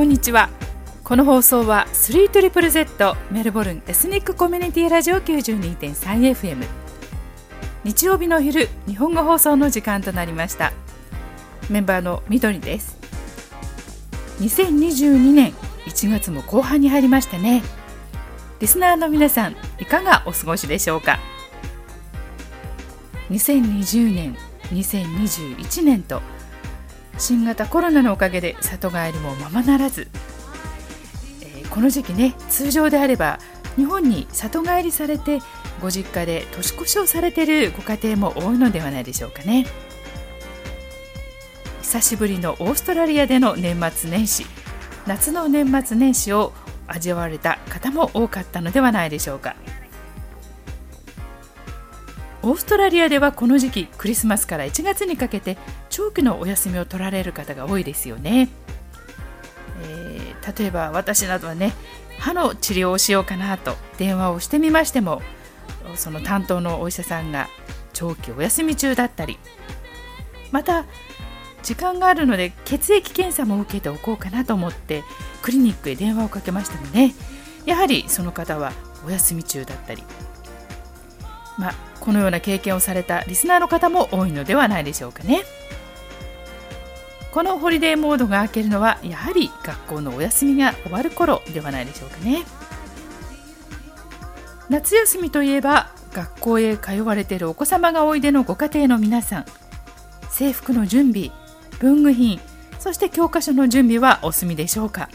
こんにちは。この放送は 3ZZZ メルボルンエスニックコミュニティラジオ 92.3FM 日曜日の昼日本語放送の時間となりました。メンバーのみどりです。2022年1月も後半に入りましたね。リスナーの皆さんいかがお過ごしでしょうか？2020年2021年と新型コロナのおかげで里帰りもままならず、えー、この時期ね通常であれば日本に里帰りされてご実家で年越しをされてるご家庭も多いのではないでしょうかね。久しぶりのオーストラリアでの年末年始。夏の年末年始を味わわれた方も多かったのではないでしょうか。オーストラリアではこの時期クリスマスから1月にかけて長期のお休みを取られる方が多いですよね、えー、例えば私などはね歯の治療をしようかなと電話をしてみましてもその担当のお医者さんが長期お休み中だったりまた時間があるので血液検査も受けておこうかなと思ってクリニックへ電話をかけましたもねやはりその方はお休み中だったりまあこのような経験をされたリスナーの方も多いのではないでしょうかね。このホリデーモードが明けるのはやはり学校のお休みが終わる頃ではないでしょうかね。夏休みといえば学校へ通われているお子様がおいでのご家庭の皆さん。制服の準備文具品そして教科書の準備はお済みでしょうか、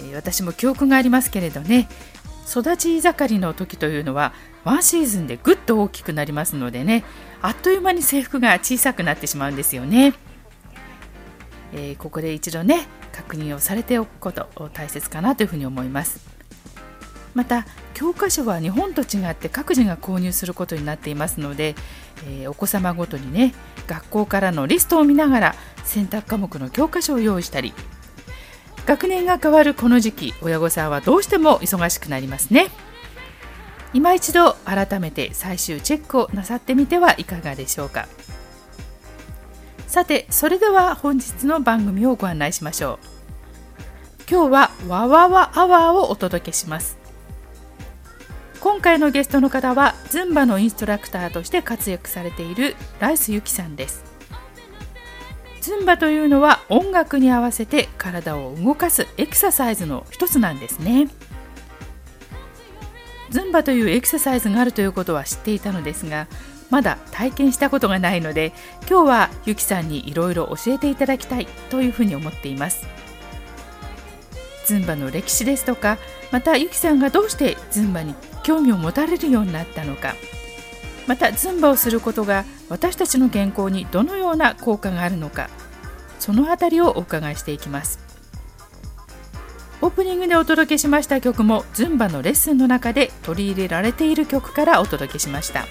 え私も記憶がありますけれどね。育ち盛りの時というのはワンシーズンでぐっと大きくなりますのでねあっという間に制服が小さくなってしまうんですよね、えー、ここで一度ね確認をされておくこと大切かなというふうに思います。また教科書は日本と違って各自が購入することになっていますので、えー、お子様ごとにね学校からのリストを見ながら選択科目の教科書を用意したり学年が変わるこの時期親御さんはどうしても忙しくなりますね。今一度改めて最終チェックをなさってみてはいかがでしょうか。さてそれでは本日の番組をご案内しましょう。今日はわわわアワーをお届けします。今回のゲストの方はズンバのインストラクターとして活躍されているライスユキさんです。ズンバというのは音楽に合わせて体を動かすエクササイズの一つなんですね。ズンバというエクササイズがあるということは知っていたのですがまだ体験したことがないので今日はユキさんにいろいろ教えていただきたいというふうに思っています。ズンバの歴史ですとかまたユキさんがどうしてズンバに興味を持たれるようになったのかまたズンバをすることが私たちの健康にどのような効果があるのかそのあたりをお伺いしていきます。オープニングでお届けしました曲もズンバのレッスンの中で取り入れられている曲からお届けしました。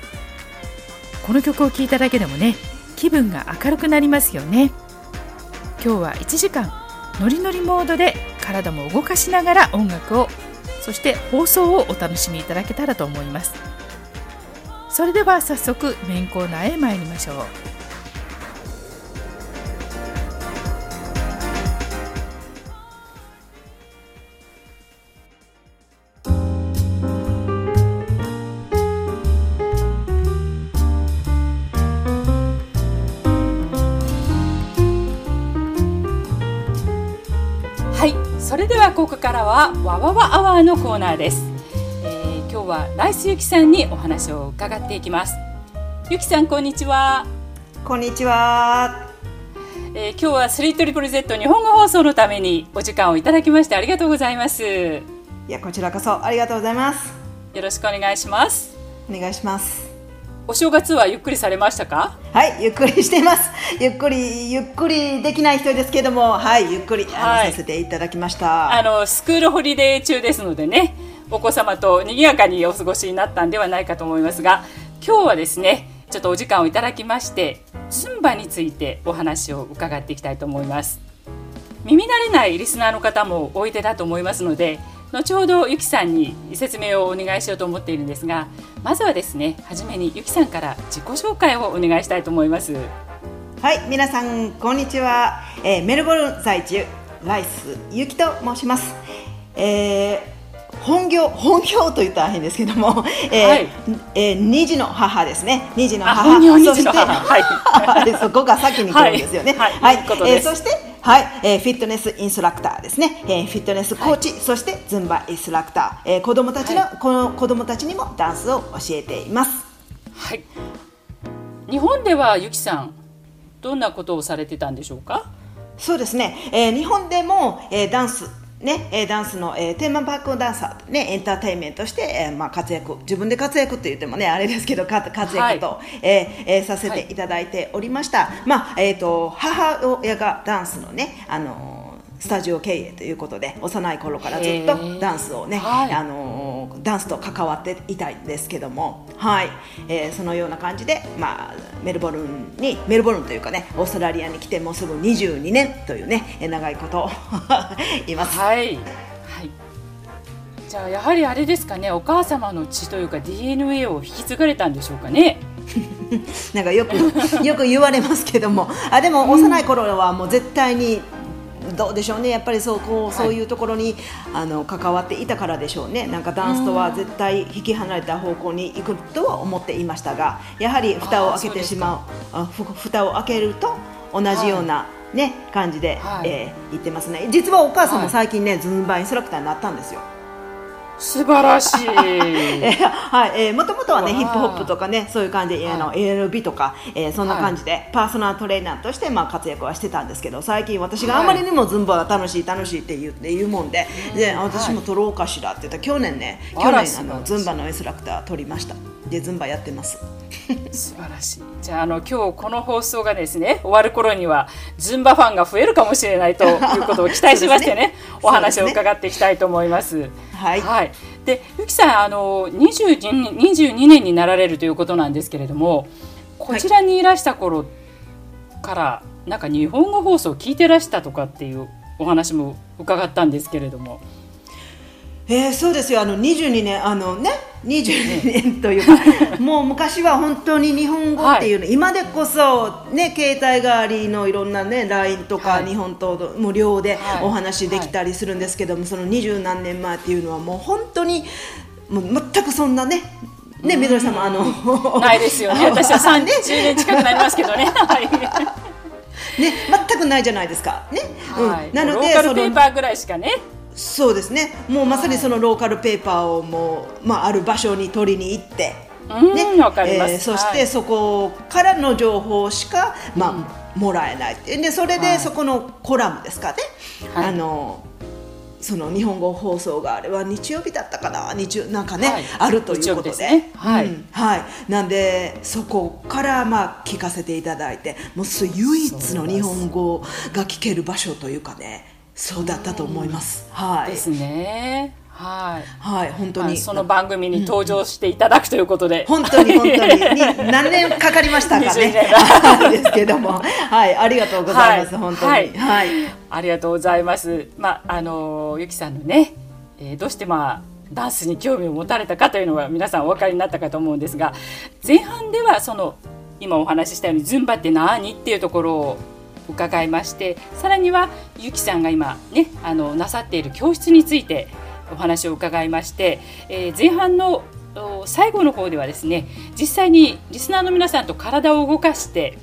この曲を聴いただけでもね気分が明るくなりますよね。今日は1時間ノリノリモードで体も動かしながら音楽をそして放送をお楽しみいただけたらと思います。それでは早速メインコーナーへ参りましょう。ではここからはわわわアワーのコーナーです。今日はライスゆきさんにお話を伺っていきます。ゆきさんこんにちは。こんにちは、えー、今日はスリートリプル Z 日本語放送のためにお時間をいただきましてありがとうございます。いやこちらこそありがとうございます。よろしくお願いします。お願いしますお正月はゆっくりされましたか？はいゆっくりしています。ゆっくりゆっくりできない人ですけどもはいゆっくり、はい、させていただきました。あのスクールホリデー中ですのでねお子様と賑やかにお過ごしになったんではないかと思いますが今日はですねちょっとお時間をいただきましてズンバについてお話を伺っていきたいと思います。耳慣れないリスナーの方もおいでだと思いますので後ほどゆきさんに説明をお願いしようと思っているんですがまずはですね初めにゆきさんから自己紹介をお願いしたいと思いますはい、皆さんこんにちは。えーメルボルン在住ライスゆきと申します。えー本業本業と言ったら変ですけども、えーはいえー二児の母ですね。二児のあ母。そしてはい はいそこが先に来るんですよね。はいはいいいえーそしてはい、えーフィットネスインストラクターですね。えーフィットネスコーチ、そしてズンバインストラクター、えー子供たちの、はこの子供たちにもダンスを教えています。はい。日本ではゆきさんどんなことをされてたんでしょうか？そうですね、えー日本でも、えーダンスね、えーダンスの、えーテーマパークダンサー、ね、エンターテインメントとして、えーまあ、活躍自分で活躍って言ってもねあれですけどか活躍と、はえーえーさせていただいておりました、まあえー、と母親がダンスのね、あのースタジオ経営ということで幼い頃からずっとダンスをね、はい。あのーダンスと関わっていたいんですけども、はいえーそのような感じで、まあ、メルボルンにメルボルンというかねオーストラリアに来てもうすぐ22年というねえー長いこと います。はい。はい。じゃあやはりあれですかねお母様の血というか DNA を引き継がれたんでしょうかね？なんかよくよく言われますけどもあでも幼い頃はもう絶対にどうでしょうね。やっぱりそうこうそういうところに、あの関わっていたからでしょうね。なんかダンスとは絶対引き離れた方向に行くとは思っていましたがやはり蓋を開けてしまうあふ蓋を開けると同じような、ね感じで、はい。えー言ってますね。実はお母さんはい。も最近ね、ズンバインストラクターになったんですよ。素晴らしい。えーはい、えー、もともとはねヒップホップとかねそういう感じで、あのは ALB とか、えーそんな感じで、パーソナルトレーナーとしてまあ活躍はしてたんですけど最近私があまりにもズンバが楽しい楽しいって言って言うもんでで私も取ろうかしらって言ったら去年ね去年あのズンバのインストラクター取りました。でズンバやってます。素晴らしい。じゃああの今日この放送がですね終わる頃にはズンバファンが増えるかもしれないということを期待しましてね ね。お話を伺っていきたいと思います。はいでゆきさんあの 22, 22年になられるということなんですけれどもこちらにいらした頃から、なんか日本語放送を聞いてらしたとかっていうお話も伺ったんですけれども。えー、そうですよ。あの22年あのね22年というか もう昔は本当に日本語っていうの、今でこそね携帯代わりのいろんなね LINE とか、はい。日本と無料ではい。お話できたりするんですけども、その二十何年前っていうのはもう本当にもう全くそんなねねみどりさんもあのないですよね。私は30年近くなりますけどね。はい。ね全くないじゃないですか。ね、はい。うん、なのローカルペーパーぐらいしかね。そうですね。もうまさにそのローカルペーパーをもう、まあ、ある場所に取りに行って、うんわかります。えーそしはい。てそこからの情報しか、まあもらえないってでそれはい。でそこのコラムですかね、はい。あのその日本語放送があれは日曜日だったかな？日曜なんかね、はい。あるということで。ね。はい。うん。はい、なんでそこからまあ聞かせていただいてもうす唯一の日本語が聞ける場所というかねそうだったと思います。はいですね。はい。はい、本当に。まあその番組に登場していただくということで。本当に本当にに何年かかりましたか20ね 年。ですけども、はい、ありがとうございます、本当に。はいはい、ありがとうございます。まああのゆきさんのね、えーどうしてまあダンスに興味を持たれたかというのが皆さんお分かりになったかと思うんですが、前半ではその今お話ししたようにズンバって何っていうところを伺いまして、さらにはゆきさんが今ねあのなさっている教室についてお話を伺いまして、えー前半の最後の方ではですね実際にリスナーの皆さんと体を動かして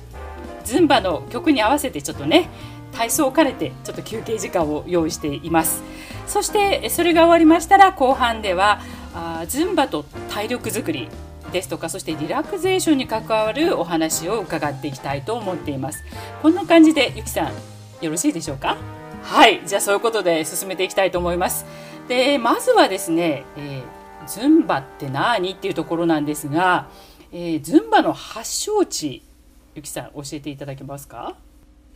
ズンバの曲に合わせてちょっとね体操を兼ねてちょっと休憩時間を用意しています。そしてえそれが終わりましたら後半ではあズンバと体力づくりですとかそしてリラクゼーションに関わるお話を伺っていきたいと思っています。こんな感じでゆきさんよろしいでしょうか？はい。じゃあそういうことで進めていきたいと思います。でまずはですね、えーズンバって何っていうところなんですが、えーズンバの発祥地ゆきさん教えていただけますか？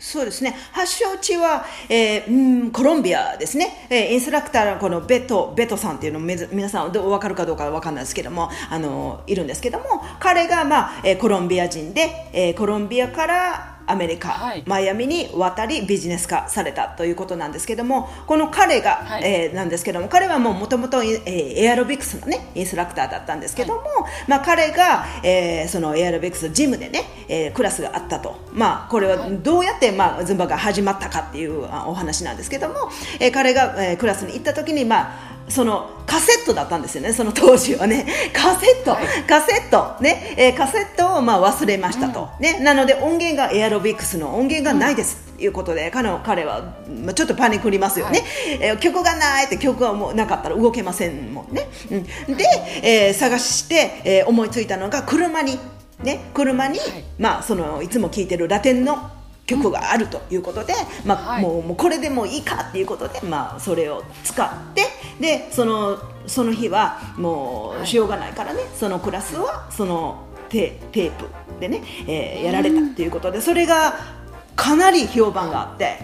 そうですね。発祥地は、えーうんコロンビアですね。えーインストラクターのこのベト、ベトさんっていうのめ皆さんどうわかるかどうかわかんないですけども、あの、いるんですけども、彼が、まあ、えーコロンビア人で、えーコロンビアから、アメリカ、はい。マイアミに渡りビジネス化されたということなんですけどもこの彼が、はい。えーなんですけども彼はもともとエアロビクスの、ね、インストラクターだったんですけども、まあ、彼が、えーそのエアロビクスジムでね、えークラスがあったと、まあ、これはどうやって、まあ、ズンバが始まったかっていうあお話なんですけども、えー彼が、えークラスに行った時に、まあそのカセットだったんですよね、その当時はね、カセット、はいカセット、ね、えーカセットをまあ忘れましたと、ね、なので音源がエアロビクスの音源がないですということで、彼の彼はまあちょっとパニックりますよね、えー曲がないって曲がもうなかったら動けませんもんね。うん、で、えー探して、えー思いついたのが車に、ね、車に、まあ、そのいつも聴いてるラテンの曲があるということで、まあはい。もうもうこれでもういいかっていうことで、まあ、それを使ってでそのその日はもうしようがないからね、そのクラスはそのテテープでね、えーやられたということでそれがかなり評判があって。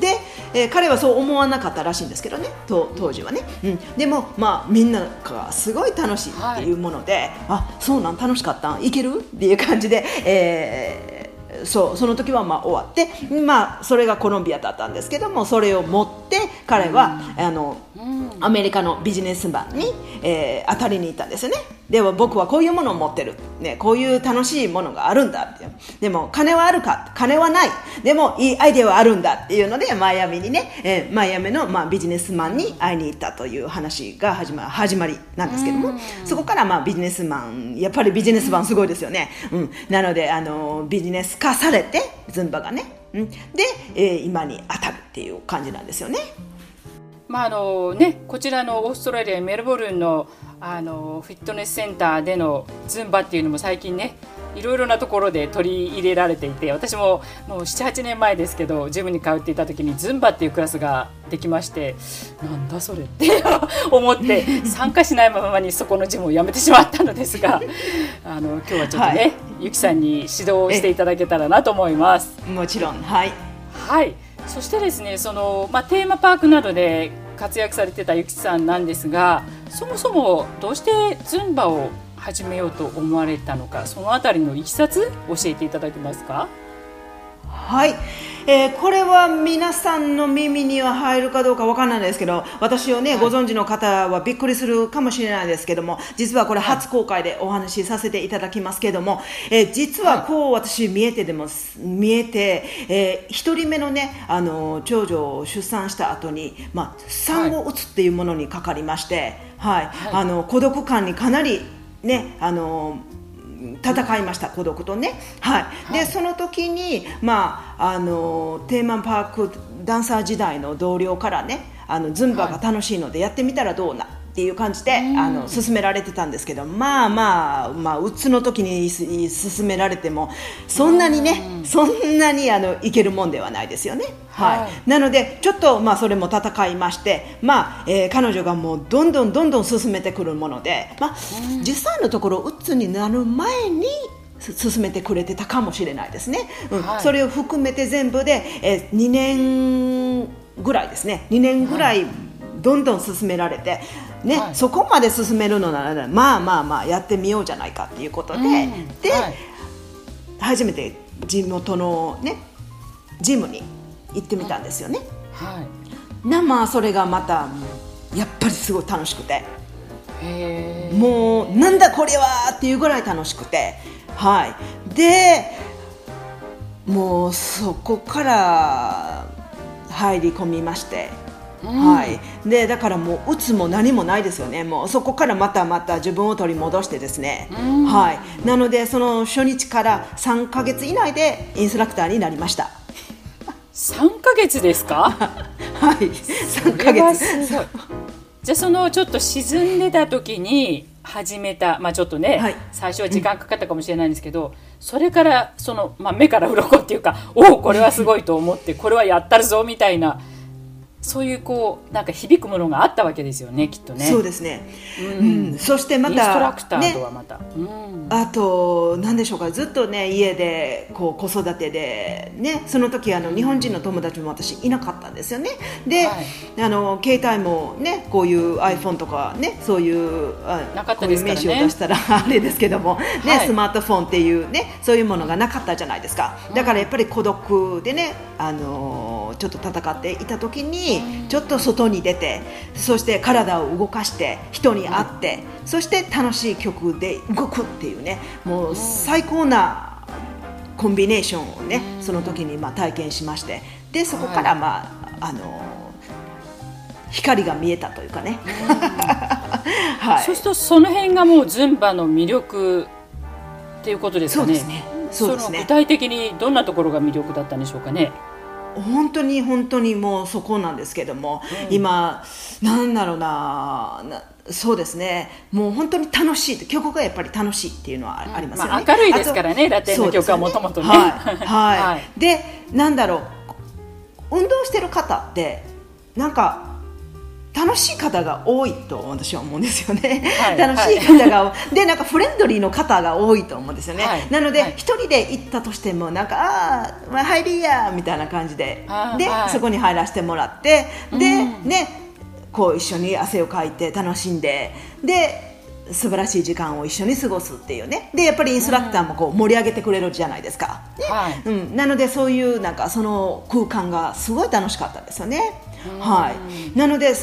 で、えー彼はそう思わなかったらしいんですけどね当当時はね、うん、でも、まあ、みんながすごい楽しいっていうもので、あそうなん楽しかったんいける？っていう感じで、えーそうその時はまあ終わって、まあ、それがコロンビアだったんですけどもそれを持って彼は、あのアメリカのビジネスマンに、えー当たりに行ったんですよねでも僕はこういうものを持ってる、ね、こういう楽しいものがあるんだってでも金はあるか？金はない。でもいいアイデアはあるんだっていうのでマイアミにね、えーマイアミの、まあ、ビジネスマンに会いに行ったという話が始ま始まりなんですけども。そこから、まあ、ビジネスマンやっぱりビジネスマンすごいですよね、うん、なのであのビジネス化されてズンバがね、うん、で、えー今に当たるっていう感じなんですよね。まああのね、こちらのオーストラリアメルボルンのあのフィットネスセンターでのズンバっていうのも最近ねいろいろなところで取り入れられていて私ももう78年前ですけどジムに通っていた時にズンバっていうクラスができましてなんだそれって 思って参加しないままにそこのジムを辞めてしまったのですがあの今日はちょっとね、はい。ゆきさんに指導していただけたらなと思います。もちろんはい。はい、そしてですねその、まあ、テーマパークなどで活躍されてたゆきさんなんですがそもそもどうしてズンバを始めようと思われたのかそのあたりのいきさつ教えていただけますか？はい、えーこれは皆さんの耳には入るかどうかわからないですけど私をね、ご存知の方はびっくりするかもしれないですけども実はこれ初公開でお話しさせていただきますけども、えー実はこう私見えてでも見えて、えー一人目のねあの長女を出産した後にまあ産後うつっていうものにかかりまして、はい。あの孤独感にかなりねあの戦いました孤独とね、はい。でその時に、まあ、あのテーマパークダンサー時代の同僚からねあのズンバが楽しいのでやってみたらどうな？っていう感じで、あの勧められてたんですけどまあまあ、まあ、うつの時にす勧められてもそんなにね、そんなにあのいけるもんではないですよね。はい。はい。なのでちょっと、まあ、それも戦いまして、まあえー彼女がもうどんどんどんどん進めてくるもので、まあ実際のところうつになる前にす進めてくれてたかもしれないですね、うん。はい。それを含めて全部で、えー2年ぐらいですね。2年ぐらいどんどん進められて、ねはい。そこまで進めるのならまあまあまあやってみようじゃないかっていうことで、うん。で、はい。初めて地元のねジムに行ってみたんですよね。はい。なまあそれがまたやっぱりすごい楽しくて。もうなんだこれはっていうぐらい楽しくて。はい。でもうそこから入り込みまして、はい、でだからもううつも何もないですよね。もうそこからまたまた自分を取り戻してですね、はい、なのでその初日から3ヶ月以内でインストラクターになりました。3ヶ月ですか？はい、3ヶこれは月じゃあそのちょっと沈んでた時に始めたまあちょっとね、はい。最初は時間かかったかもしれないんですけど、それからその、まあ、目から鱗っていうかおおこれはすごいと思ってこれはやったるぞみたいなそういうこうなんか響くものがあったわけですよねきっとね。そうですね、ううん。んそしてまたインストラクターねとはまた。うん。あと何でしょうか。ずっとね家でこう子育てでね。その時あの日本人の友達も私いなかったんですよね。で、はい。あの携帯もねこういう iPhone とかねそういうあなかったこういうですからね。名刺を出したら あれですけども、ねはい。スマートフォンっていうねそういうものがなかったじゃないですか。だからやっぱり孤独でねあのちょっと戦っていた時にちょっと外に出てそして体を動かして人に会って、そして楽しい曲で動くっていうねもう最高なコンビネーションをねその時にまあ体験しましてでそこからまあ、あの光が見えたというかね、はい。そうするとその辺がもうズンバの魅力っていうことですかね。そうですね。そうですね。の具体的にどんなところが魅力だったんでしょうかね。本当に本当にもうそこなんですけども、今なんだろうななそうですね。もう本当に楽しい曲がやっぱり楽しいっていうのはあありますよね、まあ明るいですからねラテンの曲はもともとねね。はい、はい。はい。でなんだろう。運動してる方ってなんか楽しい方が多いと私は思うんですよね、はい。楽しい方が、でなんかフレンドリーの方が多いと思うんですよね、はい。なのではい。一、人で行ったとしてもなんかああ、まあ、入りやみたいな感じでで、そこに入らせてもらってで、うん。ねこう一緒に汗をかいて楽しんでで素晴らしい時間を一緒に過ごすっていうね。でやっぱりインストラクターもこう盛り上げてくれるじゃないですか、ねはい。うん、なのでそういうなんかその空間がすごい楽しかったですよね、はい、なので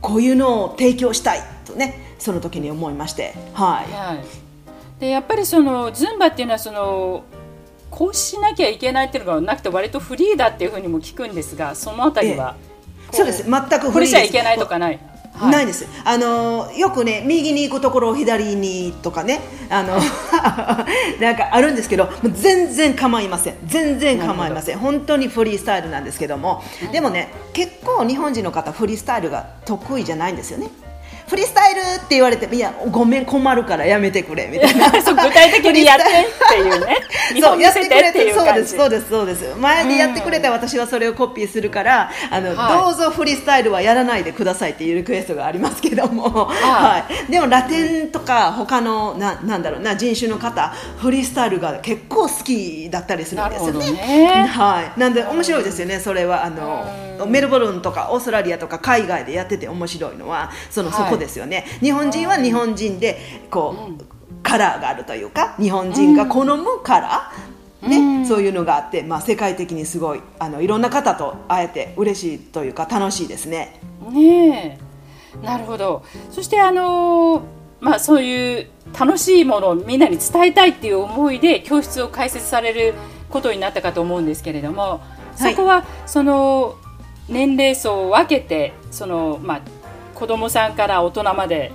こういうのを提供したいとねその時に思いましてはい、はい。でやっぱりそのズンバっていうのはそのこうしなきゃいけないっていうのがなくて割とフリーだっていうふうにも聞くんですがそのあたりは、こそうです全くこフリーですれじゃいけないとかない。はい。ないです。あのよくね右に行くところを左にとかねあの なんかあるんですけど全然構いません。全然構いません。本当にフリースタイルなんですけども、でもね結構日本人の方フリースタイルが得意じゃないんですよねフリースタイルって言われていやごめん困るからやめてくれみたいな。そう具体的にやってっていうね。日そうやってくれてそうですそうですそうです。前でやってくれた私はそれをコピーするからあの、はい。どうぞフリースタイルはやらないでくださいっていうリクエストがありますけども、はい。はい、でもラテンとか他のななんだろうな人種の方フリースタイルが結構好きだったりするんですよね。ね。はい、なんで面白いですよね、それはあのメルボルンとかオーストラリアとか海外でやってて面白いのはその、はい。そこですよね。日本人は日本人でこう、カラーがあるというか日本人が好むカラー、ねそういうのがあって、まあ、世界的にすごいあのいろんな方と会えて嬉しいというか楽しいですね。ねえ。なるほど。そしてあのーまあそういう楽しいものをみんなに伝えたいっていう思いで教室を開設されることになったかと思うんですけれどもそこはその年齢層を分けてそのまあ子供さんから大人まで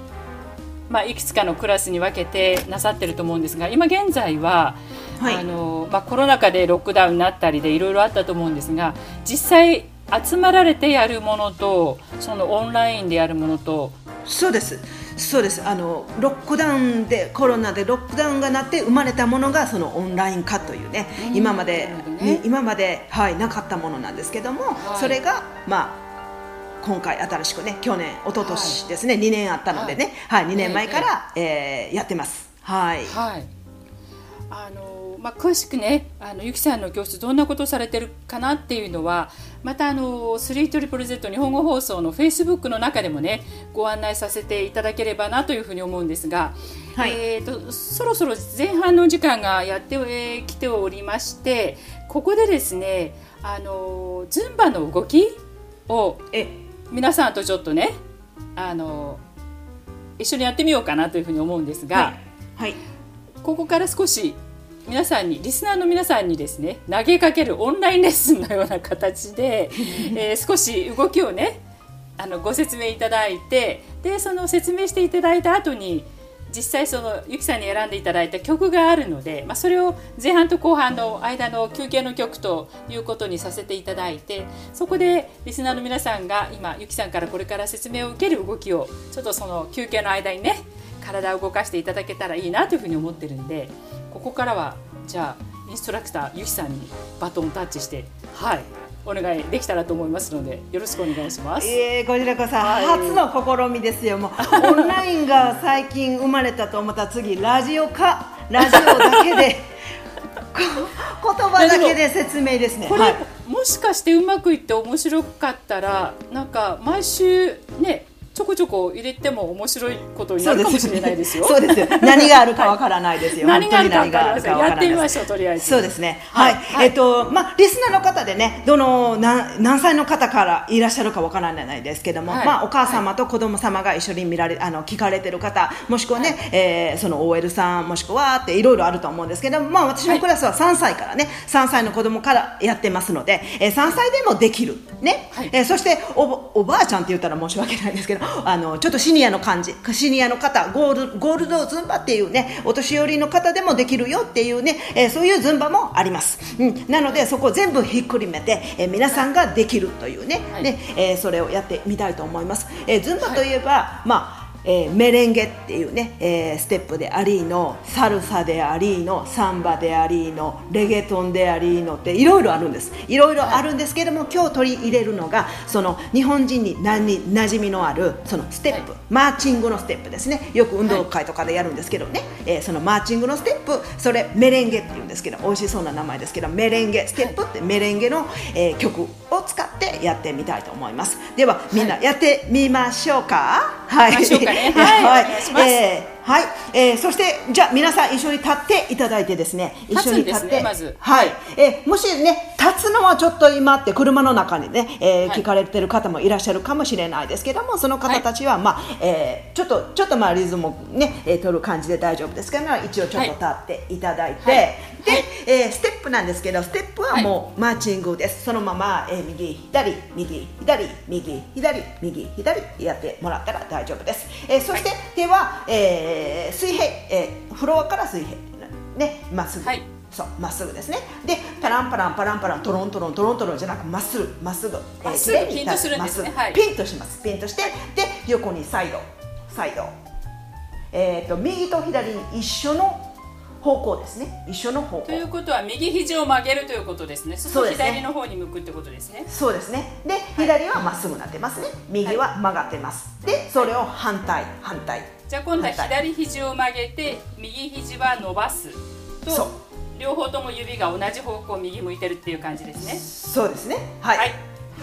まあいくつかのクラスに分けてなさってると思うんですが今現在ははい。あのまあ、コロナ禍でロックダウンになったりでいろいろあったと思うんですが実際集まられてやるものとそのオンラインでやるものとそうです。そうです。あのロックダウンでコロナでロックダウンがなって生まれたものがそのオンライン化というね、うん。今まで、ね。に今まで、はい、なかったものなんですけども、い。それが、まあ、今回新しくね去年一昨年ですね、2年あったのでね、はい。2年前から、えーやってます。はい。はい。あのまあ、詳しくねあのゆきさんの教室どんなことをされてるかなっていうのはまたあの 3ZZZ 日本語放送のフェイスブックの中でもねご案内させていただければなというふうに思うんですが、はい。えー、とそろそろ前半の時間がやってえーきておりましてここでですねあのズンバの動きをえ皆さんとちょっとねあの一緒にやってみようかなというふうに思うんですが。はい、はいここから少し皆さんにリスナーの皆さんにですね投げかけるオンラインレッスンのような形で、えー少し動きをねあのご説明いただいてでその説明していただいた後に実際そのゆきさんに選んでいただいた曲があるので、まあ、それを前半と後半の間の休憩の曲ということにさせていただいてそこでリスナーの皆さんが今ゆきさんからこれから説明を受ける動きをちょっとその休憩の間にね体を動かしていただけたらいいなというふうに思ってるんでここからはじゃあインストラクターゆきさんにバトンタッチしてはい。お願いできたらと思いますのでよろしくお願いします。えー、こちらこそはい初の試みですよ、もうオンラインが最近生まれたと思ったら次ラジオかラジオだけで こ言葉だけで説明ですね。これ、はいもしかしてうまくいって面白かったらなんか毎週ねちょこちょこ入れても面白いことになるかもしれないですよ。そうですよ。何があるかわからないですよ。何があるか。やってみまわしょうとりあえず。そうですね。はい。はいえっとまあリスナーの方でね、どの何何歳の方からいらっしゃるかわからないですけども、はいまあお母様と子供様が一緒に見られあの聞かれてる方、もしくはね、えーその OL さんもしくはっていろいろあると思うんですけども、まあ私のクラスは3歳からね、3歳の子供からやってますので、えー3歳でもできるね。はいえーそしておばおばあちゃんって言ったら申し訳ないですけど、あのちょっとシニアの感じ、シニアの方、ゴールゴールドズンバっていうね、お年寄りの方でもできるよっていうね、えーそういうズンバもあります。うん、なのでそこを全部ひっくるめて、えー皆さんができるというね、はいね、えーそれをやってみたいと思います。えーズンバといえば、まあ。えーメレンゲっていうね、えーステップでありのサルサでありのサンバでありのレゲトンでありのっていろいろあるんです。いろいろあるんですけども今日取り入れるのがその日本人になに馴染みのあるそのステップ、はい。マーチングのステップですね。よく運動会とかでやるんですけどね、えーそのマーチングのステップ。それメレンゲっていうんですけど美味しそうな名前ですけどメレンゲステップってメレンゲの、えー曲を使ってやってみたいと思います。ではみんなやってみましょうか？はい行きましょうかねはいお願いしますえー はい、えーそしてじゃあ皆さん一緒に立っていただいてですね。一緒に立って。ねまず。はい、えーもしね立つのはちょっと今って車の中にね、えーはい。聞かれてる方もいらっしゃるかもしれないですけどもその方たちは、まあえーちょっとちょっとまあリズムをね、えー取る感じで大丈夫ですから一応ちょっと立っていただいて、はい。で、はい。えーステップなんですけどステップはもうマーチングです、そのまま、えー右左右左右左右左やってもらったら大丈夫です、えーそして手は、えー水平、えーフロアから水平。ねまっすぐ、はい。そうまっすぐですね。でパランパランパランパラントロントロントロントロンじゃなくまっすぐまっすぐ。まっすぐえーピンとするんですね。はい。ピンとします。ピンとして。で横にサイド。サイド。えっ、と右と左に一緒の方向ですね。一緒の方向。ということは右肘を曲げるということですね。そうですね。左の方に向くってことですね。そうですね。で左はまっすぐなってますね。右は曲がってます。でそれを反対反対じゃあ今度は左肘を曲げて右肘は伸ばすと両方とも指が同じ方向右向いてるっていう感じですね。そうですね。はい、はい。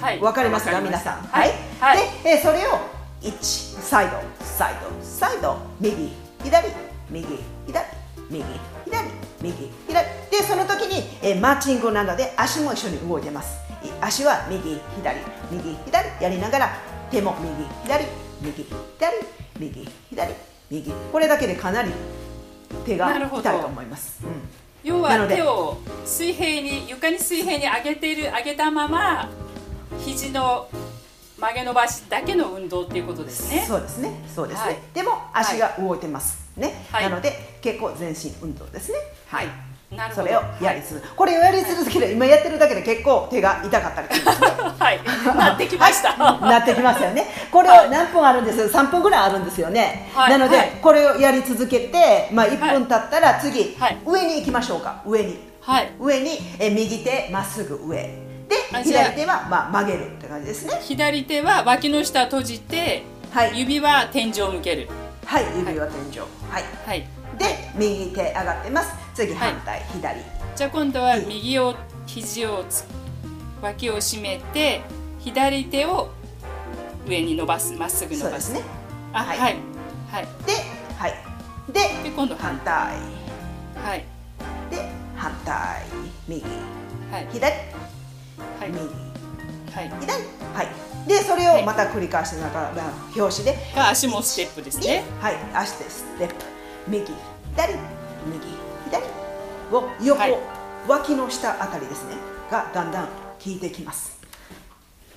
はい。わかりますか？皆さん。はい。はい。で、えーそれを1サイド。サイド。サイド。右。左。右。左。右。左。右。左。でその時に、えーマーチングなので足も一緒に動いてます。い足は右左。右左。やりながら手も右左。右左右左右これだけでかなり手が痛いと思います、うん要は手を水平に床に水平に上げている上げたまま肘の曲げ伸ばしだけの運動っていうことですね。そうですね。そうですね。はいでも足が動いてます、ね。はいなので結構全身運動ですね。はい。それをやり続け、これをやり続ける今やってるだけで結構手が痛かったりするんですね。はい。なってきました。はいなってきますよね。これを何分あるんです？よ。3分ぐらいあるんですよね。はいなので、はいこれをやり続けて、まあ1分経ったら次、はい上に行きましょうか。上に。はい。上にえ右手まっすぐ上。で左手はまあ曲げるって感じですね。左手は脇の下閉じて、はい指は天井を向ける。はい。指は天井。はい。はい。で右手上がってます。次反対、左。じゃあ今度は右を肘をつ脇を締めて左手を上に伸ばすまっすぐ伸ばす。ね。あはいはいはいで、はい。で、で今度反対。はいで、反対。右。はい左。はい右。はい。左。はい。で、それをまた繰り返しながら、表紙で。が足もステップですね。はい。足でステップ。右。左。右。左。を横、はい脇の下あたりですね。がだんだん効いてきます。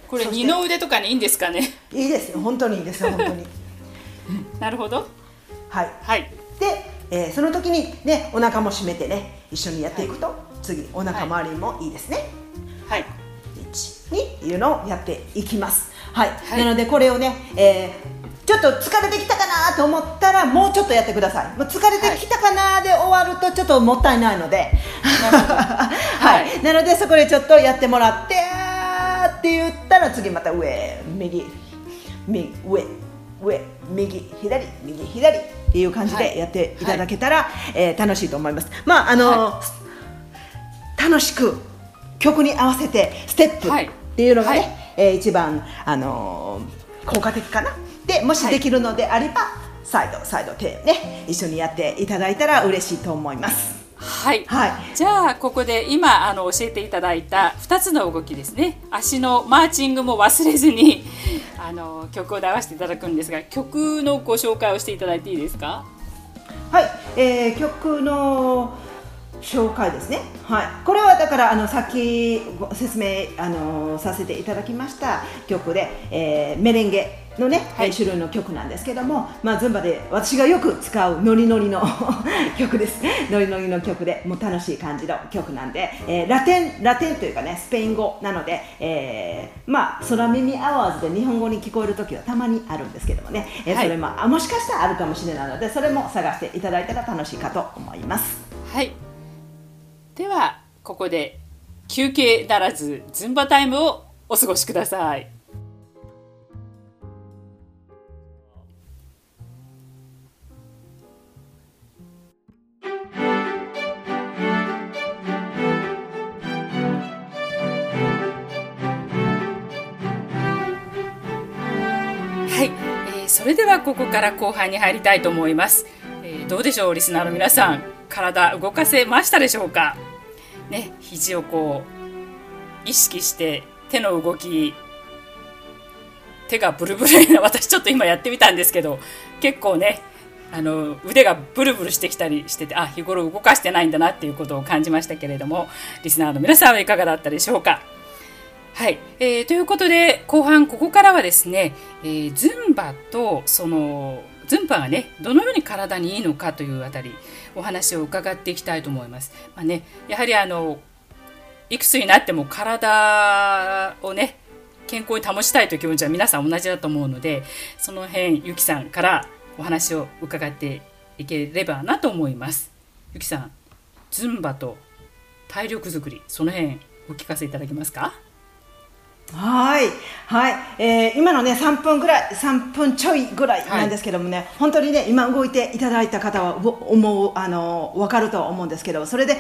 これ二の腕とかにいいんですかね？いいですよ。本当にいいですよ。本当に。なるほど。はい。はいで、えーその時にねお腹も締めてね一緒にやっていくと、次お腹周りもいいですね、はい12いうのをやっていきますはい、はいなのでこれをね、えーちょっと疲れてきたかなと思ったらもうちょっとやってください。もう疲れてきたかなで終わるとちょっともったいないので。なるほど。はい、なのでそこでちょっとやってもらってあ言ったら次また上右。右。上。上。右。左。右。左。っていう感じでやっていただけたら、はい、えー、楽しいと思います。まああの、はい、楽しく曲に合わせてステップっていうのがね、はい、えー、一番あのー、効果的かなでもしできるのであれば、サイドサイド手ね一緒にやっていただいたら嬉しいと思います。はい、はい、じゃあここで今あの教えていただいた2つの動きですね。足のマーチングも忘れずに あの曲を流していただくんですが曲のご紹介をしていただいていいですか？はい、えー、曲の紹介ですね。はい、これはだからあのさっきご説明あのさせていただきました曲で、えー、メレンゲのね、はい、種類の曲なんですけども、まあ、ズンバで私がよく使うノリノリの 曲です。ノリノリの曲でもう楽しい感じの曲なんで、えー、ラテンラテンというかねスペイン語なので、えー、まあ空耳アワーズで日本語に聞こえる時はたまにあるんですけどもね、えー、それも、あもしかしたらあるかもしれないのでそれも探していただいたら楽しいかと思います。はい。ではここで休憩ならずズンバタイムをお過ごしくださいそれではここから後半に入りたいと思います、えー、どうでしょうリスナーの皆さん。体動かせましたでしょうか？ね肘をこう意識して手の動き手がブルブルな 私ちょっと今やってみたんですけど結構ねあの腕がブルブルしてきたりしててあ日頃動かしてないんだなっていうことを感じましたけれどもリスナーの皆さんはいかがだったでしょうか？はい、えー、ということで後半ここからはですね、えー、ズンバとそのズンバがねどのように体にいいのかというあたりお話を伺っていきたいと思います。まあね、やはりあのいくつになっても体をね健康に保ちたいという気持ちは皆さん同じだと思うのでその辺ゆきさんからお話を伺っていければなと思います。ゆきさんズンバと体力づくりその辺お聞かせいただけますか？はい、はい、えー、今のね3分ぐらい3分ちょいぐらいなんですけどもね、はい、本当にね今動いていただいた方は思うあの分かると思うんですけどそれで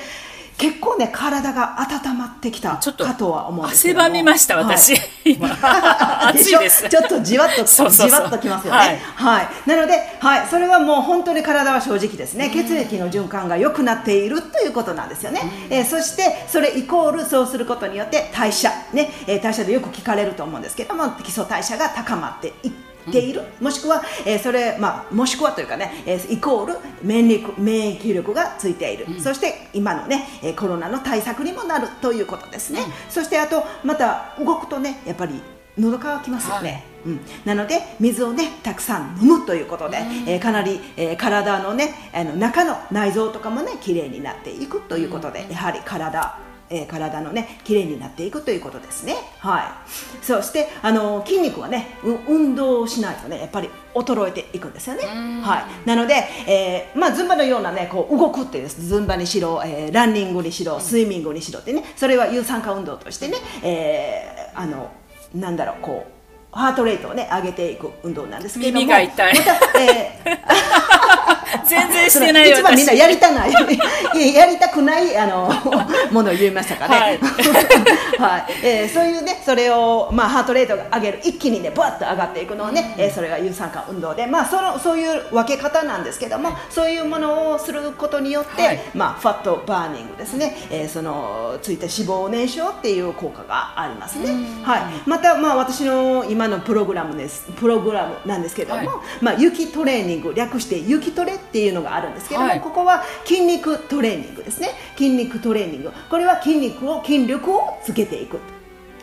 結構ね体が温まってきたかとは思うんですけど汗ばみました私、はい、今 暑いです。ちょっとじわっとじわっときますよね、はい、はい、なので、はい、それはもう本当に体は正直ですね。血液の循環が良くなっているということなんですよね、えー、そしてそれイコールそうすることによって代謝。ね、えー、代謝でよく聞かれると思うんですけども基礎代謝が高まっていってている、もしくは、えー、それ、まあ、もしくはというかね、えー、イコール免疫免疫力がついている、うん、そして今のね、えー、コロナの対策にもなるということですね、うん、そしてあとまた動くとねやっぱり喉乾きますよね、はい、うん、なので水をねたくさん飲むということで、うん、えー、かなり、えー、体のねあの中の内臓とかもねきれいになっていくということで、やはり体えー、体のね綺麗になっていくということですね。はい。そしてあの筋肉はね運動をしないとねやっぱり衰えていくんですよね。はい。なので、えー、まあズンバのようなねこう動くっていうズンバにしろ、えー、ランニングにしろスイミングにしろってね。それは有酸化運動としてね、えー、あのなんだろうこうハートレートをね上げていく運動なんですけども。耳が痛い、またえー、全然してない一番みんなやりたないやりたくないあの ものを言いましたかね、はい。はい。えー、そういうねそれを、まあ、ハートレートが上げる一気にねバッと上がっていくのをね、うん、えー、それが有酸化運動で、まあ、そのそういう分け方なんですけども、はい、そういうものをすることによって、はい、まあ、ファットバーニングですね、えー、そのついた脂肪燃焼っていう効果がありますね、はい、また、まあ、私の今今のプログラムです。プログラムなんですけども、はい、まあ、雪トレーニング略して雪トレっていうのがあるんですけども、はい、ここは筋肉トレーニングですね。筋肉トレーニング。これは筋肉を筋力をつけていく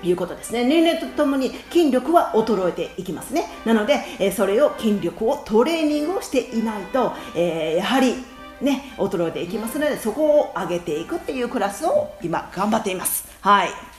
ということですね。年齢とともに筋力は衰えていきますね。なので、えー、それを筋力をトレーニングをしていないと、えー、やはりね衰えていきますのでそこを上げていくっていうクラスを今頑張っています。はい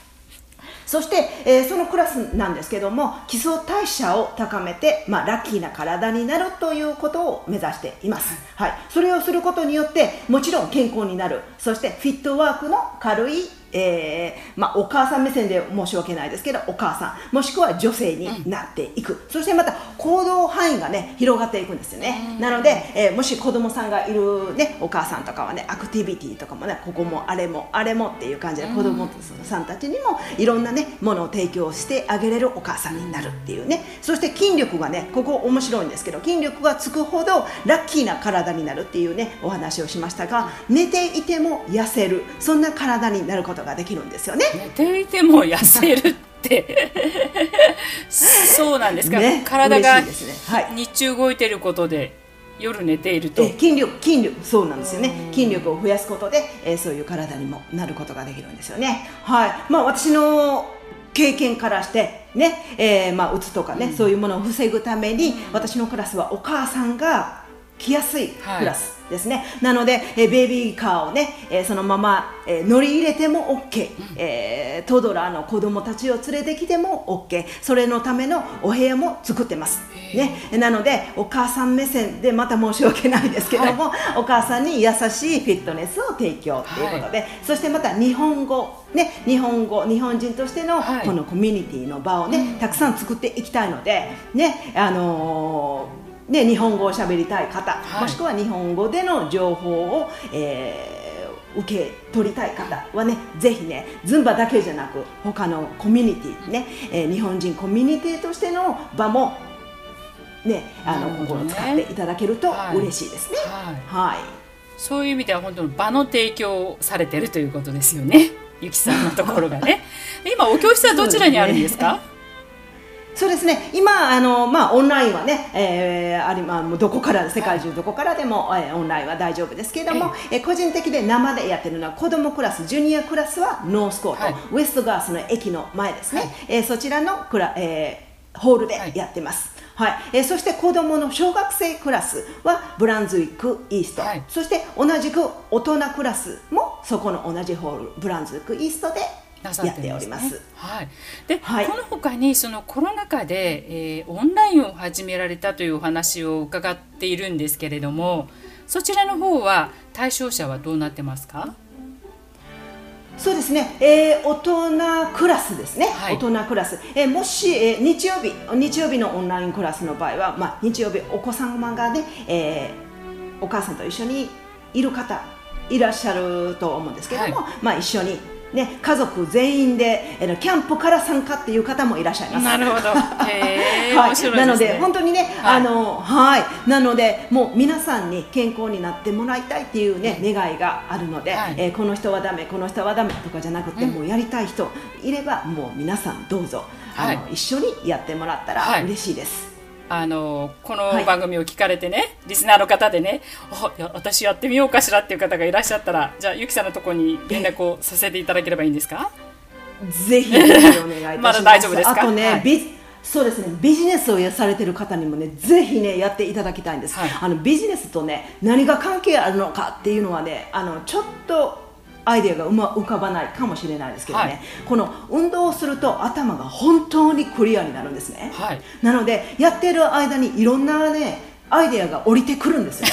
そして、えー、そのクラスなんですけども基礎代謝を高めて、まあ、ラッキーな体になるということを目指しています、はい、それをすることによってもちろん健康になる。そしてフィットワークの軽いえーまあ、お母さん目線で申し訳ないですけどお母さんもしくは女性になっていく、そしてまた行動範囲がね広がっていくんですよね、なので、えーもし子供さんがいる、ね、お母さんとかはねアクティビティとかもねここもあれもあれもっていう感じで子供さんたちにもいろんなねものを提供してあげれるお母さんになるっていうね。そして筋力がねここ面白いんですけど筋力がつくほどラッキーな体になるっていうねお話をしましたが寝ていても痩せる。そんな体になることができるんですよね。寝ていても痩せるって。そうなんですか、ね体が日中動いてることで夜寝ていると。え筋力筋力そうなんですよね。筋力を増やすことで、えーそういう体にもなることができるんですよね。はい。まあ私の経験からしてね、えーまあうつとかね、そういうものを防ぐために、私のクラスはお母さんが来やすいクラスですね、なので、えーベビーカーをね、えーそのまま、えー乗り入れても OK、えートドラーの子供たちを連れてきても OK それのためのお部屋も作ってます、ね、なのでお母さん目線でまた申し訳ないですけども、お母さんに優しいフィットネスを提供ということで、そしてまた日本語ね、日本語日本人としてのはい。このコミュニティの場をね、たくさん作っていきたいので、ね。あのーね、日本語を喋りたい方、はい。もしくは日本語での情報を、えー受け取りたい方はねぜひねズンバだけじゃなく他のコミュニティね、えー日本人コミュニティとしての場もねあのなるほどね。ここを使っていただけるとはい。嬉しいですね。はい。はい。そういう意味では本当の場の提供をされてるということですよね。ゆきさんのところがね。今お教室はどちらにあるんですか？そうですね。今あの、まあ、オンラインはね、えーありまあ、もうどこから世界中どこからでも、えーオンラインは大丈夫ですけれども、えー個人的で生でやってるのは子供クラスジュニアクラスはノースコート、はい。ウエストガースの駅の前ですね、はい。えーそちらのクラ、えーホールでやってます、はい。えーそして子供の小学生クラスはブランズウィックイースト、はい。そして同じく大人クラスもそこの同じホールブランズウィックイーストでなさっております。はい、で、はい。この他にそのコロナ禍で、えーオンラインを始められたというお話を伺っているんですけれどもそちらの方は対象者はどうなってますか？そうですね、えー大人クラスですね、はい。大人クラス、えーもし、えー日曜日日曜日のオンラインクラスの場合は、まあ、日曜日お子様がね、えーお母さんと一緒にいる方いらっしゃると思うんですけども、はまあ、一緒に、ね、家族全員で、えーキャンプから参加っていう方もいらっしゃいます。なるほど。へえ、はい。なので本当にね、はい。あのはい。なのでもう皆さんに健康になってもらいたいっていうね、願いがあるので、はい。えーこの人はダメこの人はダメとかじゃなくて、うん。もうやりたい人いればもう皆さんどうぞ、あのは一緒にやってもらったらはい。嬉しいです。あのこはい。の番組を聞かれてね、リスナーの方でね、あいや私やってみようかしらっていう方がいらっしゃったら、じゃあゆきさんのところに連絡をさせていただければいいんですか？ぜひぜひお願いいたします。まだ大丈夫ですか？あとね、はい。ビそうですねビジネスをされてる方にもねぜひねやっていただきたいんです、はい。あのビジネスとね何が関係あるのかっていうのはねあのちょっとアイデアがうま浮かばないかもしれないですけどね、はいこの運動をすると頭が本当にクリアになるんですね、はいなのでやってる間にいろんなねアイデアが降りてくるんですよ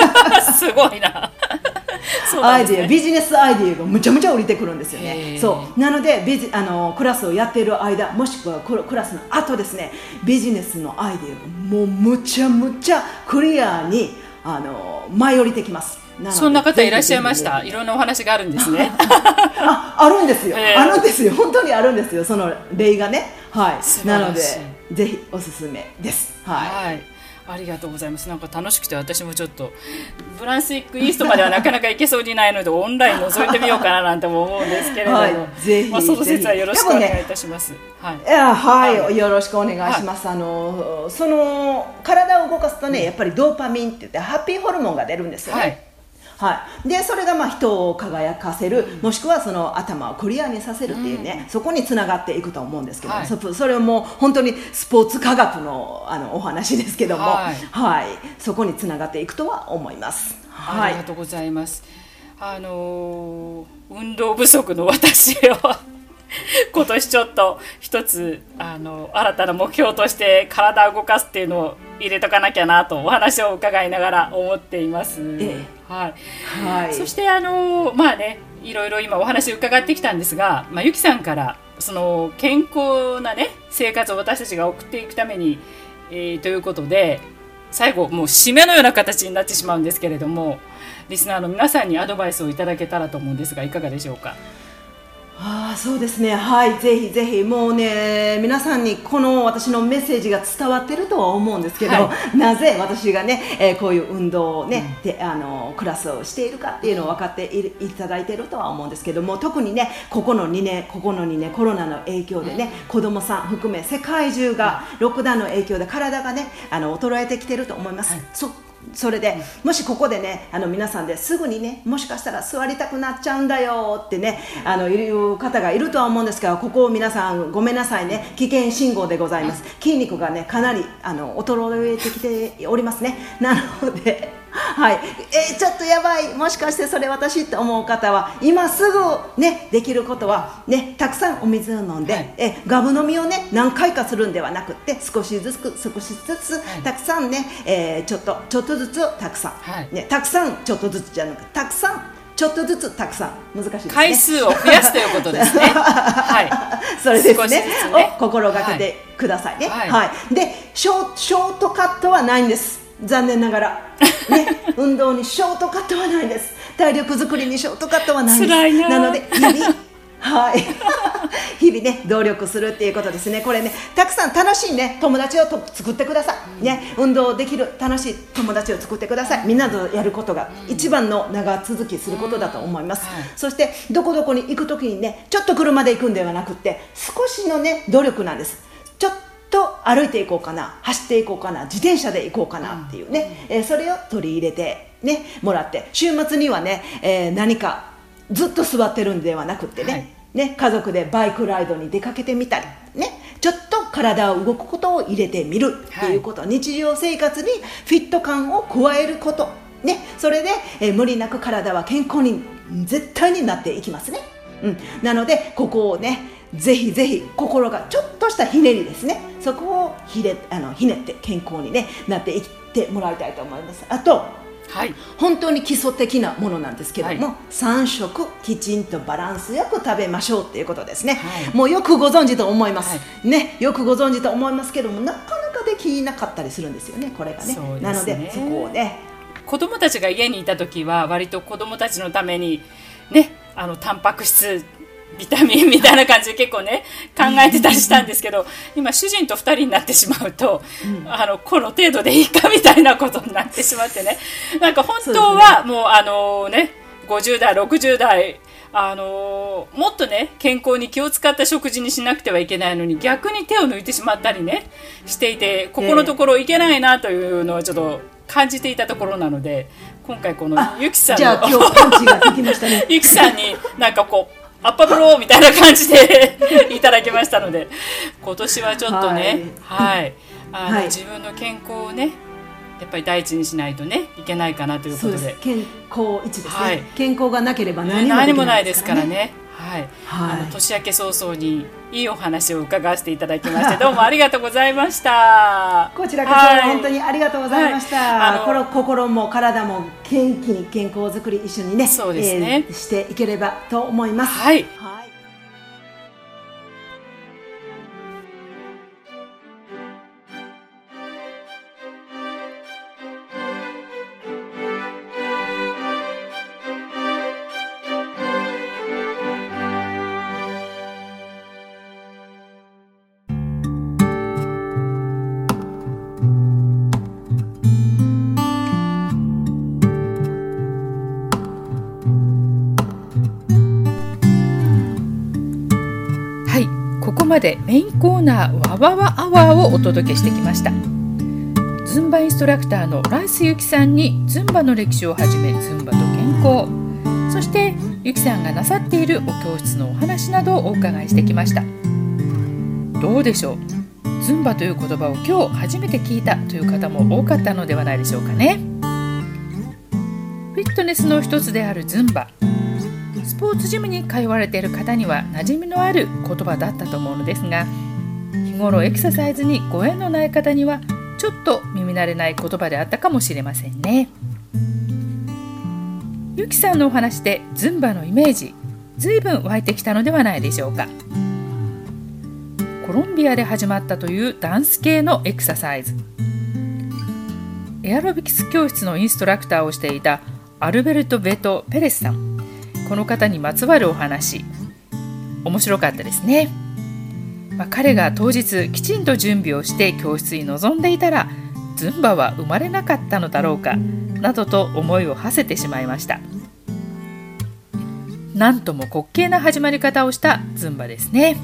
すごいな。そうなアイデア。ビジネスアイデアがむちゃむちゃ降りてくるんですよへね。ーそうなのでビジあのクラスをやっている間もしくはクラスの後ですねビジネスのアイデアがもうむちゃむちゃクリアにあの舞い降りてきます。そんな方いらっしゃいました？いろんなお話があるんですね。ああるんですよ、へーあるんですよ。本当にあるんですよ。その例がね。はい。なのでぜひおすすめです。はい。はい。ありがとうございます。なんか楽しくて私もちょっとブランスイックイーストまではなかなか行けそうにないのでオンライン覗いてみようかななんても思うんですけれども、はい。ぜひまあその説はよろしくお願いいたします。はい。はい、はい。よろしくお願いします、あのその体を動かすとねやっぱりドーパミンって言ってハッピーホルモンが出るんですよね、はい。はい、でそれがまあ人を輝かせる、もしくはその頭をクリアにさせるっていうね、そこにつながっていくと思うんですけど、はい。そそれはもう本当にスポーツ科学のあのお話ですけども、はい。はい。そこにつながっていくとは思います。はい。ありがとうございます。あのー運動不足の私は 今年ちょっと一つあの新たな目標として体を動かすっていうのを入れとかなきゃなとお話を伺いながら思っています。えはい。はいそしてあのまあねいろいろ今お話伺ってきたんですが、まあ、ゆきさんからその健康なね生活を私たちが送っていくために、えー、ということで最後もう締めのような形になってしまうんですけれどもリスナーの皆さんにアドバイスをいただけたらと思うんですがいかがでしょうか？あそうですね、はい、ぜひぜひ、もうね、皆さんにこの私のメッセージが伝わってるとは思うんですけど、はい、なぜ私がね、えー、こういう運動をね、うん、であのクラスをしているかっていうのを分かっていただいているとは思うんですけども、特にね、ここの2年、ここの2年、コロナの影響でね、うん、子供さん含め、世界中がロックダウンの影響で体がね、あの衰えてきてると思います。はいそれでもしここでねあの皆さんですぐにねもしかしたら座りたくなっちゃうんだよってねあのいう方がいるとは思うんですがここを皆さんごめんなさいね危険信号でございます。筋肉がねかなりあの衰えてきておりますね。なのではい、えー、ちょっとやばいもしかしてそれ私って思う方は今すぐねできることはねたくさんお水を飲んで、はい、えガブ飲みをね何回かするんではなくて少しずつ少しずつ、はい、たくさんね、えー、ちょっとちょっとずつたくさん、はい、ねたくさんちょっとずつじゃなくたくさんちょっとずつたくさん難しいです、ね、回数を増やすということですね。はい。それですね。ねを心がけてくださいね。はい。はい、でショショートカットはないんです。残念ながら、ね、運動にショートカットはないです。体力作りにショートカットはないです。な。ので日々はい。日々ね努力するっていうことですね。これねたくさん楽しいね友達をと作ってください、ね、運動できる楽しい友達を作ってください。みんなとやることが一番の長続きすることだと思います、そしてどこどこに行く時にねちょっと車で行くんではなくて少しのね努力なんですと歩いていこうかな走っていこうかな自転車で行こうかなっていうね、うん、えー、それを取り入れて、ね、もらって。週末にはね、えー、何かずっと座ってるんではなくてね。はい、ね家族でバイクライドに出かけてみたり、ね、ちょっと体を動くことを入れてみるっていうこと、はい、日常生活にフィット感を加えること、ね、それで、えー、無理なく体は健康に絶対になっていきますね。うん、なのでここをねぜひぜひ心がちょっとしたひねりですね。そこをひれあのひねって健康に、ね、なっていってもらいたいと思います。あと、はい、本当に基礎的なものなんですけども、はい、3食きちんとバランスよく食べましょうっていうことですね、はい、もうよくご存知と思います、はい、ねよくご存知と思いますけどもなかなかできなかったりするんですよねこれがね、ね、なのでそこをね。子供たちが家にいた時は割と子供たちのためにねあのタンパク質ビタミンみたいな感じで結構ね考えてたりしたんですけど今主人と2人になってしまうと、うん、あのこの程度でいいかみたいなことになってしまってね。なんか本当はもうあのね50代60代あのもっとね健康に気を使った食事にしなくてはいけないのに逆に手を抜いてしまったりねしていてここのところいけないなというのをちょっと感じていたところなので今回このゆきさんのゆき さんになんかこうアッパブローみたいな感じで いただきましたので今年はちょっとねはい、はい、あの、はい、自分の健康をねやっぱり第一にしないとねいけないかなということで。健康一ですね、はい、健康がなければ何も、ね、何もないですからねはい、はい、あの年明け早々にいいお話を伺わせていただきまして どうもありがとうございました。こちらこそ、はい、本当にありがとうございました、はい、あの心も体も元気に健康づくり一緒にねそうですね、えー、していければと思います。はいメインコーナーわわわアワーをお届けしてきました。ズンバインストラクターのライスユキさんにズンバの歴史をはじめズンバと健康そしてユキさんがなさっているお教室のお話などをお伺いしてきました。どうでしょう？ズンバという言葉を今日初めて聞いたという方も多かったのではないでしょうかね。フィットネスの一つであるズンバ。ポーツジムに通われている方には馴染みのある言葉だったと思うのですが日頃エクササイズにご縁のない方にはちょっと耳慣れない言葉であったかもしれませんね。ゆきさんのお話でズンバのイメージずいぶん湧いてきたのではないでしょうか。コロンビアで始まったというダンス系のエクササイズ。エアロビクス教室のインストラクターをしていたアルベルト・ベト・ペレスさん。この方にまつわるお話。面白かったですね、まあ、彼が当日きちんと準備をして教室に臨んでいたらズンバは生まれなかったのだろうかなどと思いを馳せてしまいました。なんとも滑稽な始まり方をしたズンバですね。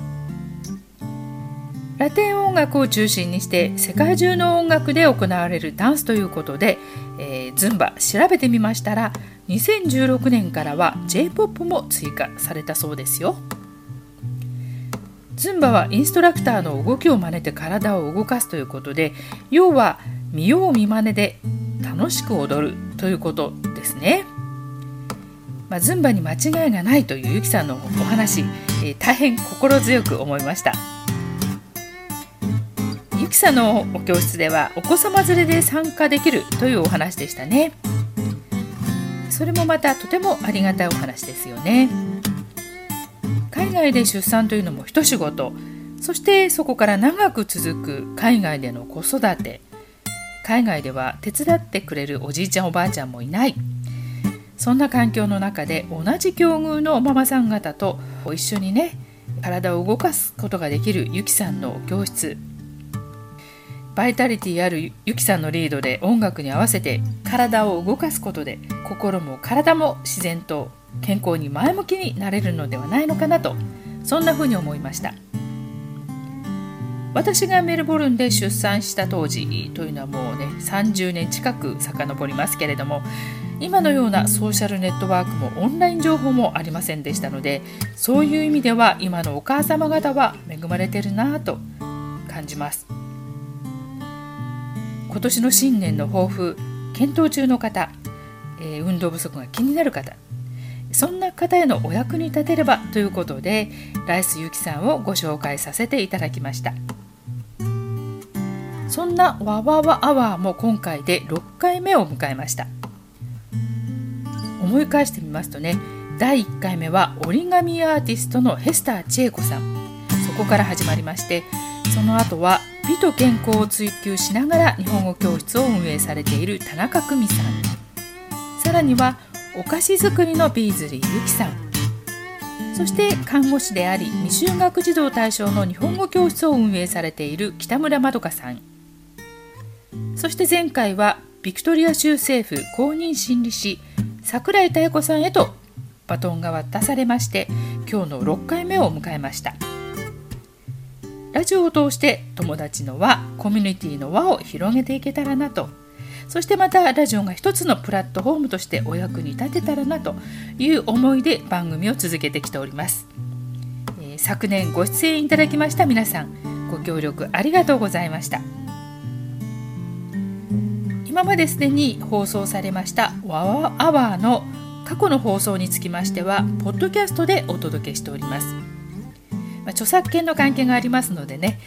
ラテン音楽を中心にして世界中の音楽で行われるダンスということで、えー、ズンバ調べてみましたら2016年からは J-POP も追加されたそうですよ。ズンバはインストラクターの動きを真似て体を動かすということで要は見よう見まねで楽しく踊るということですね、まあ、ズンバに間違いがないというゆきさんのお話、えー、大変心強く思いました。ゆきさんのお教室ではお子様連れで参加できるというお話でしたね。それもまたとてもありがたいお話ですよね。海外で出産というのも一仕事。そしてそこから長く続く海外での子育て。海外では手伝ってくれるおじいちゃんおばあちゃんもいない。そんな環境の中で同じ境遇のママさん方と一緒にね体を動かすことができるゆきさんの教室。バイタリティあるゆきさんのリードで音楽に合わせて体を動かすことで心も体も自然と健康に前向きになれるのではないのかなとそんな風に思いました。私がメルボルンで出産した当時というのはもうね30年近く遡りますけれども今のようなソーシャルネットワークもオンライン情報もありませんでしたのでそういう意味では今のお母様方は恵まれてるなと感じます。今年の新年の抱負検討中の方、えー、運動不足が気になる方そんな方へのお役に立てればということでライスゆきさんをご紹介させていただきました。そんなわわわアワーも今回で6回目を迎えました。思い返してみますとね第1回目は折り紙アーティストのヘスター千恵子さん。そこから始まりましてその後は美と健康を追求しながら日本語教室を運営されている田中久美さん。さらにはお菓子作りのビーズリーゆきさん。そして看護師であり未就学児童対象の日本語教室を運営されている北村まどかさん。そして前回はビクトリア州政府公認心理師櫻井妙子さんへとバトンが渡されまして今日の6回目を迎えました。ラジオを通して友達の輪コミュニティの輪を広げていけたらなと。そしてまたラジオが一つのプラットフォームとしてお役に立てたらなという思いで番組を続けてきております、えー、昨年ご出演いただきました皆さんご協力ありがとうございました。今まですでに放送されましたワワアワーの過去の放送につきましてはポッドキャストでお届けしております。まあ、著作権の関係がありますのでね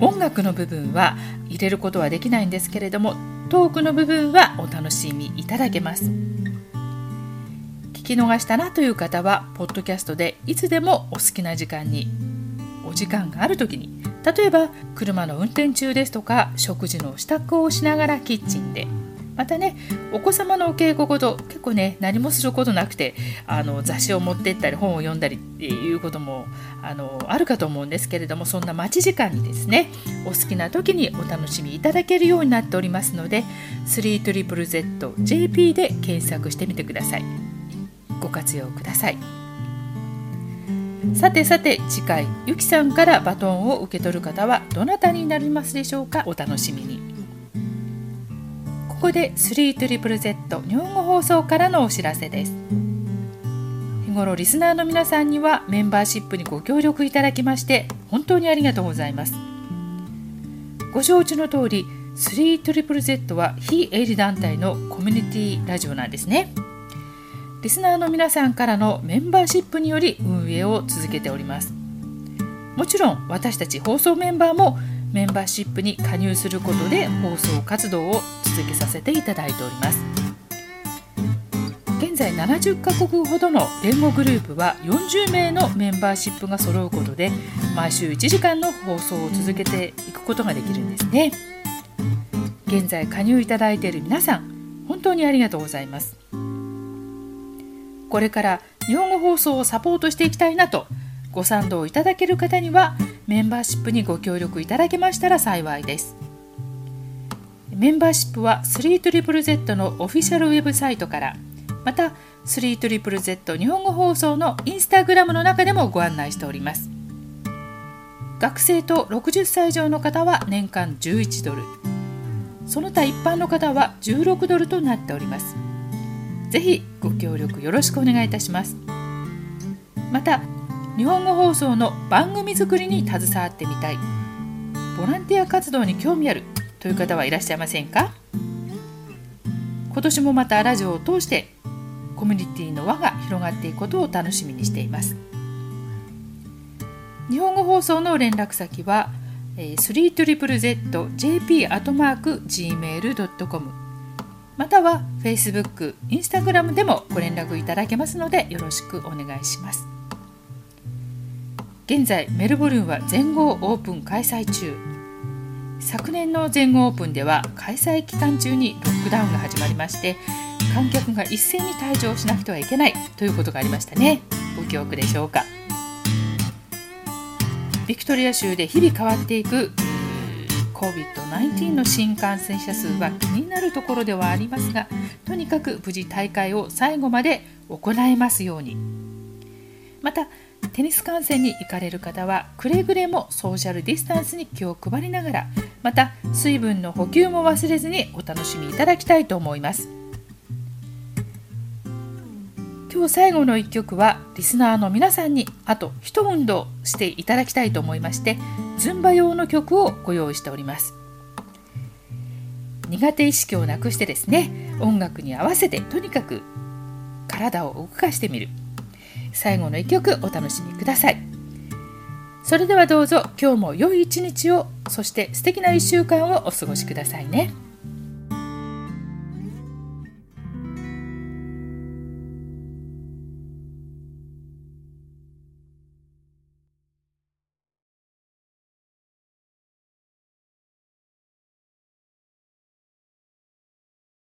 音楽の部分は入れることはできないんですけれどもトークの部分はお楽しみいただけます。聞き逃したなという方はポッドキャストでいつでもお好きな時間にお時間がある時に例えば車の運転中ですとか食事の支度をしながらキッチンでまたねお子様のお稽古事結構ね何もすることなくてあの雑誌を持ってったり本を読んだりっていうこともあのあるかと思うんですけれどもそんな待ち時間にですねお好きな時にお楽しみいただけるようになっておりますので 3ZZZJP で検索してみてください。ご活用ください。さてさて次回ゆきさんからバトンを受け取る方はどなたになりますでしょうか？お楽しみに。ここで 3ZZZ 日本語放送からのお知らせです。日頃リスナーの皆さんにはメンバーシップにご協力いただきまして本当にありがとうございます。ご承知の通り 3ZZZ は非営利団体のコミュニティラジオなんですね。リスナーの皆さんからのメンバーシップにより運営を続けております。もちろん私たち放送メンバーもメンバーシップに加入することで放送活動を続けさせていただいております。現在70カ国ほどの連合グループは40名のメンバーシップが揃うことで毎週1時間の放送を続けていくことができるんですね。現在加入いただいている皆さん本当にありがとうございます。これから日本語放送をサポートしていきたいなとご賛同いただける方にはメンバーシップにご協力いただけましたら幸いです。メンバーシップは 3ZZZ のオフィシャルウェブサイトから。また 3ZZZ 日本語放送のインスタグラムの中でもご案内しております。学生と60歳以上の方は年間11ドル。その他一般の方は16ドルとなっております。ぜひご協力よろしくお願いいたします。また日本語放送の番組作りに携わってみたい。ボランティア活動に興味あるという方はいらっしゃいませんか？今年もまたラジオを通してコミュニティの輪が広がっていくことを楽しみにしています。日本語放送の連絡先は 3ZZJP.gmail.com または Facebook、Instagram でもご連絡いただけますのでよろしくお願いします。現在メルボルンは全豪オープン開催中。昨年の全豪オープンでは開催期間中にロックダウンが始まりまして観客が一斉に退場しなくてはいけないということがありましたね。ご記憶でしょうか？ビクトリア州で日々変わっていく COVID-19 の新感染者数は気になるところではありますがとにかく無事大会を最後まで行えますように。またテニス観戦に行かれる方はくれぐれもソーシャルディスタンスに気を配りながらまた水分の補給も忘れずにお楽しみいただきたいと思います。今日最後の1曲はリスナーの皆さんにあと一運動していただきたいと思いましてズンバ用の曲をご用意しております。苦手意識をなくしてですね音楽に合わせてとにかく体を動かしてみる。最後の1曲お楽しみくださいそれではどうぞ今日も良い一日をそして素敵な1週間をお過ごしくださいね。